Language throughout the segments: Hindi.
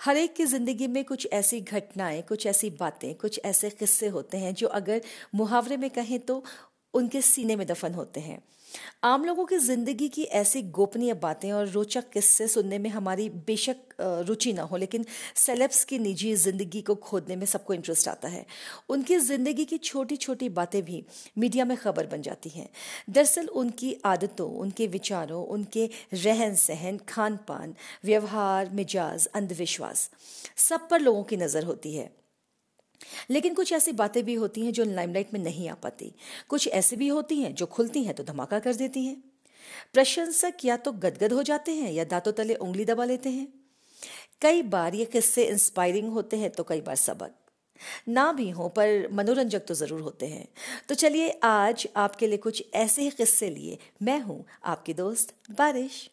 हर एक की ज़िंदगी में कुछ ऐसी घटनाएँ, कुछ ऐसी बातें, कुछ ऐसे किस्से होते हैं जो अगर मुहावरे में कहें तो उनके सीने में दफन होते हैं। आम लोगों की ज़िंदगी की ऐसी गोपनीय बातें और रोचक किस्से सुनने में हमारी बेशक रुचि ना हो, लेकिन सेलेब्स की निजी ज़िंदगी को खोदने में सबको इंटरेस्ट आता है। उनकी ज़िंदगी की छोटी छोटी बातें भी मीडिया में खबर बन जाती हैं। दरअसल उनकी आदतों, उनके विचारों, उनके रहन सहन खान पान व्यवहार, मिजाज, अंधविश्वास सब पर लोगों की नज़र होती है। लेकिन कुछ ऐसी बातें भी होती हैं जो लाइमलाइट में नहीं आ पाती। कुछ ऐसी भी होती हैं जो खुलती हैं तो धमाका कर देती हैं। प्रशंसक या तो गदगद हो जाते हैं या दांतों तले उंगली दबा लेते हैं। कई बार ये किस्से इंस्पायरिंग होते हैं तो कई बार सबक। ना भी हो, पर मनोरंजक तो ज़रूर होते हैं। तो चलिए आज आपके लिए कुछ ऐसे ही किस्से लिए। मैं हूँ आपकी दोस्त बारिश।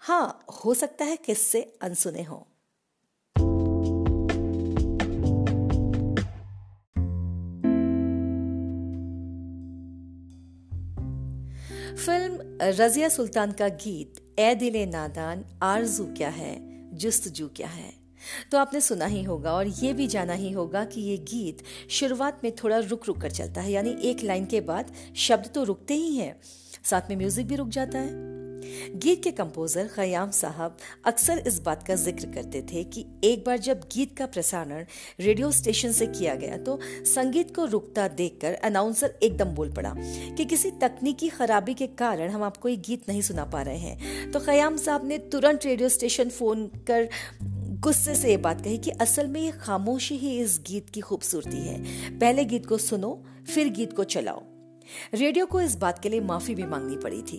हाँ हो सकता है किस्से अनसुने हों। फ़िल्म रजिया सुल्तान का गीत ए दिले नादान आरज़ू क्या है, जुस्तजू क्या है? तो आपने सुना ही होगा और ये भी जाना ही होगा कि ये गीत शुरुआत में थोड़ा रुक रुक कर चलता है, यानी एक लाइन के बाद शब्द तो रुकते ही हैं। साथ में म्यूज़िक भी रुक जाता है। गीत के कंपोजर खयाम साहब अक्सर इस बात का ज़िक्र करते थे कि एक बार जब गीत का प्रसारण रेडियो स्टेशन से किया गया तो संगीत को रुकता देखकर अनाउंसर एकदम बोल पड़ा कि किसी तकनीकी खराबी के कारण हम आपको ये गीत नहीं सुना पा रहे हैं। तो खयाम साहब ने तुरंत रेडियो स्टेशन फ़ोन कर गुस्से से ये बात कही कि असल में ये खामोशी ही इस गीत की खूबसूरती है। पहले गीत को सुनो, फिर गीत को चलाओ। रेडियो को इस बात के लिए माफ़ी भी मांगनी पड़ी थी।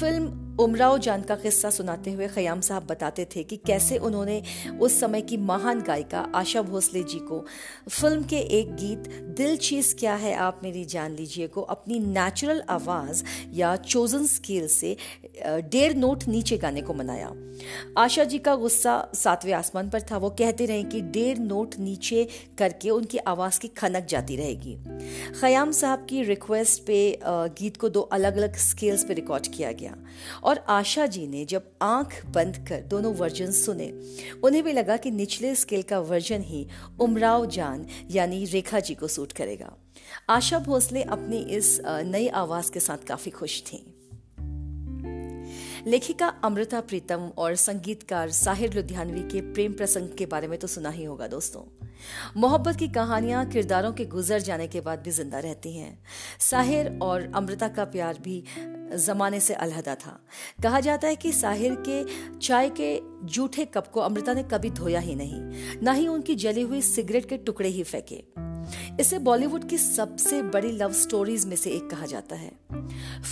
फ़िल्म उमराव जान का किस्सा सुनाते हुए खयाम साहब बताते थे कि कैसे उन्होंने उस समय की महान गायिका आशा भोसले जी को फ़िल्म के एक गीत दिल चीज़ क्या है आप मेरी जान लीजिए को अपनी नेचुरल आवाज़ या चोजन स्केल से डेढ़ नोट नीचे गाने को मनाया। आशा जी का गुस्सा सातवें आसमान पर था। वो कहते रहे कि डेढ़ नोट नीचे करके उनकी आवाज़ की खनक जाती रहेगी। खयाम साहब की रिक्वेस्ट पे गीत को दो अलग अलग स्केल्स पे रिकॉर्ड किया गया और आशा जी ने जब आँख बंद कर दोनों वर्जन सुने, उन्हें भी लगा कि निचले स्केल का वर्जन ही उमराव जान यानी रेखा जी को सूट करेगा आशा भोसले अपनी इस नई आवाज़ के साथ काफ़ी खुश थीं। लेखिका अमृता प्रीतम और संगीतकार साहिर लुधियानवी के प्रेम प्रसंग के बारे में तो सुना ही होगा दोस्तों। मोहब्बत की कहानियाँ किरदारों के गुजर जाने के बाद भी ज़िंदा रहती हैं। साहिर और अमृता का प्यार भी जमाने से अलहदा था। कहा जाता है कि साहिर के चाय के जूठे कप को अमृता ने कभी धोया ही नहीं। ना ही उनकी जली हुई सिगरेट के टुकड़े ही फेंके। इसे बॉलीवुड की सबसे बड़ी लव स्टोरीज में से एक कहा जाता है।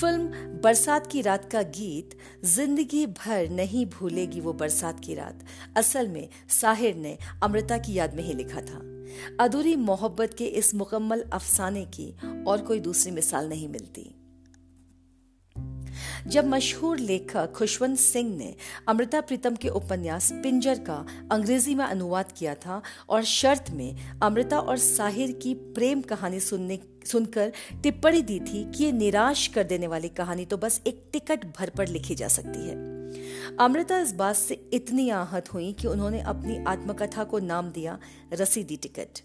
फ़िल्म बरसात की रात का गीत, ज़िंदगी भर नहीं भूलेगी वो बरसात की रात, असल में साहिर ने अमृता की याद में ही लिखा था। अधूरी मोहब्बत के इस मुकम्मल अफसाने की और कोई दूसरी मिसाल नहीं मिलती। जब मशहूर लेखक खुशवंत सिंह ने अमृता प्रीतम के उपन्यास पिंजर का अंग्रेज़ी में अनुवाद किया था और शर्त में अमृता और साहिर की प्रेम कहानी सुनने, सुनकर टिप्पणी दी थी कि ये निराश कर देने वाली कहानी तो बस एक टिकट भर पर लिखी जा सकती है। अमृता इस बात से इतनी आहत हुई कि उन्होंने अपनी आत्मकथा को नाम दिया रसीदी टिकट।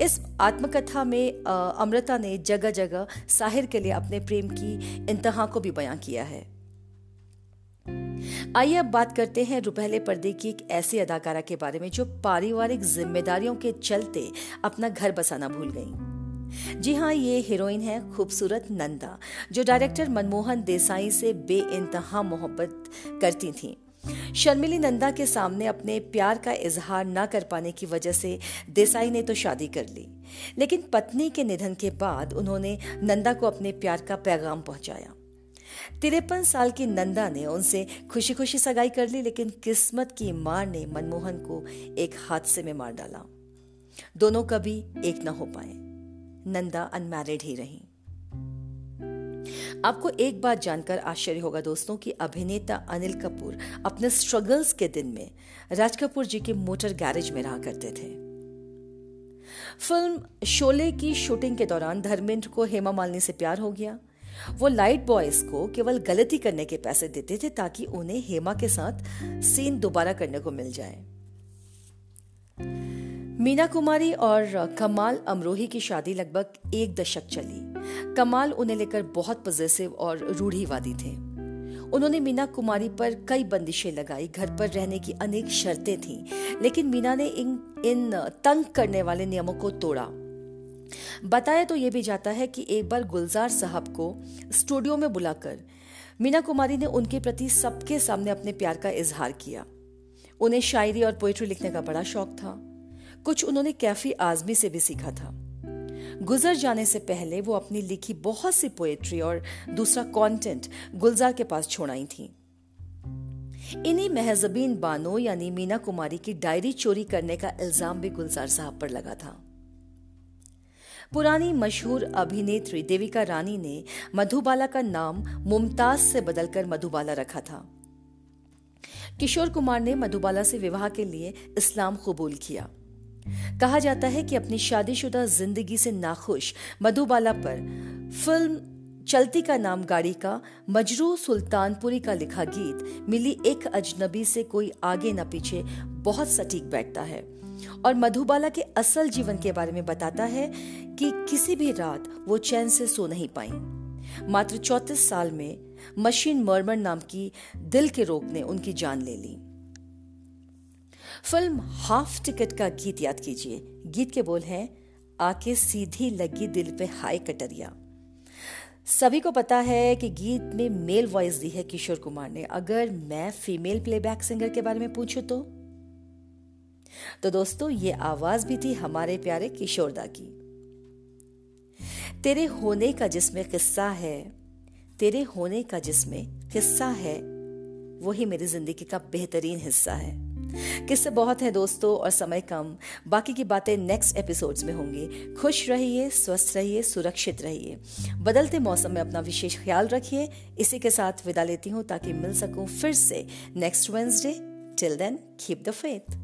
इस आत्मकथा में अमृता ने जगह जगह साहिर के लिए अपने प्रेम की इंतहा को भी बयां किया है। आइए अब बात करते हैं रुपहले पर्दे की एक ऐसी अदाकारा के बारे में, जो पारिवारिक जिम्मेदारियों के चलते अपना घर बसाना भूल गई। जी हाँ ये हीरोइन है खूबसूरत नंदा, जो डायरेक्टर मनमोहन देसाई से बे मोहब्बत करती थी। शर्मिली नंदा के सामने अपने प्यार का इजहार न कर पाने की वजह से देसाई ने तो शादी कर ली। लेकिन पत्नी के निधन के बाद उन्होंने नंदा को अपने प्यार का पैगाम पहुँचाया। तिरपन साल की नंदा ने उनसे खुशी खुशी सगाई कर ली, लेकिन किस्मत की मार ने मनमोहन को एक हादसे में मार डाला। दोनों कभी एक न हो पाए। नंदा अनमैरिड ही रही। आपको एक बात जानकर आश्चर्य होगा दोस्तों कि अभिनेता अनिल कपूर अपने स्ट्रगल्स के दिन में राज कपूर जी के मोटर गैरेज में रहा करते थे। फ़िल्म शोले की शूटिंग के दौरान धर्मेंद्र को हेमा मालिनी से प्यार हो गया। वो लाइट बॉयज़ को केवल गलती करने के पैसे देते थे ताकि उन्हें हेमा के साथ सीन दोबारा करने को मिल जाए। मीना कुमारी और कमाल अमरोही की शादी लगभग एक दशक चली। कमाल उन्हें लेकर बहुत पॉजिटिव और रूढ़ीवादी थे। उन्होंने मीना कुमारी पर कई बंदिशें लगाई, घर पर रहने की अनेक शर्तें थीं, लेकिन मीना ने इन इन तंग करने वाले नियमों को तोड़ा। बताया तो ये भी जाता है कि एक बार गुलजार साहब को स्टूडियो में बुलाकर मीना कुमारी ने उनके प्रति सबके सामने अपने प्यार का इजहार किया। उन्हें शायरी और पोइट्री लिखने का बड़ा शौक था। कुछ उन्होंने कैफी आजमी से भी सीखा था। गुजर जाने से पहले वो अपनी लिखी बहुत सी पोएट्री और दूसरा कंटेंट गुलजार के पास छोड़ाई थी। इन्हीं महजबीन बानो यानी मीना कुमारी की डायरी चोरी करने का इल्ज़ाम भी गुलजार साहब पर लगा था। पुरानी मशहूर अभिनेत्री देविका रानी ने मधुबाला का नाम मुमताज़ से बदलकर मधुबाला रखा था। किशोर कुमार ने मधुबाला से विवाह के लिए इस्लाम कबूल किया। कहा जाता है कि अपनी शादीशुदा ज़िंदगी से नाखुश मधुबाला पर फ़िल्म चलती का नाम गाड़ी का मजरू सुल्तानपुरी का लिखा गीत मिली एक अजनबी से कोई आगे न पीछे, बहुत सटीक बैठता है। और मधुबाला के असल जीवन के बारे में बताता है कि किसी भी रात वो चैन से सो नहीं पाई। मात्र चौतीस साल में मशीन मर्मर नाम की दिल के रोग ने उनकी जान ले ली। फ़िल्म हाफ़ टिकट का गीत याद कीजिए। गीत के बोल हैं, आके सीधी लगी दिल पे हाय कटरिया। सभी को पता है कि गीत में मेल वॉइस दी है किशोर कुमार ने। अगर मैं फीमेल प्लेबैक सिंगर के बारे में पूछूँ तो? तो दोस्तों, ये आवाज़ भी थी हमारे प्यारे किशोरदा की। तेरे होने का जिसमें किस्सा है, तेरे होने का जिसमें किस्सा है, वही मेरी ज़िंदगी का बेहतरीन हिस्सा है। किस्से बहुत है दोस्तों और समय कम। बाकी की बातें नेक्स्ट एपिसोड्स में होंगी। खुश रहिए, स्वस्थ रहिए, सुरक्षित रहिए। बदलते मौसम में अपना विशेष ख्याल रखिए। इसी के साथ विदा लेती हूँ ताकि मिल सकूँ फिर से next Wednesday till then keep the faith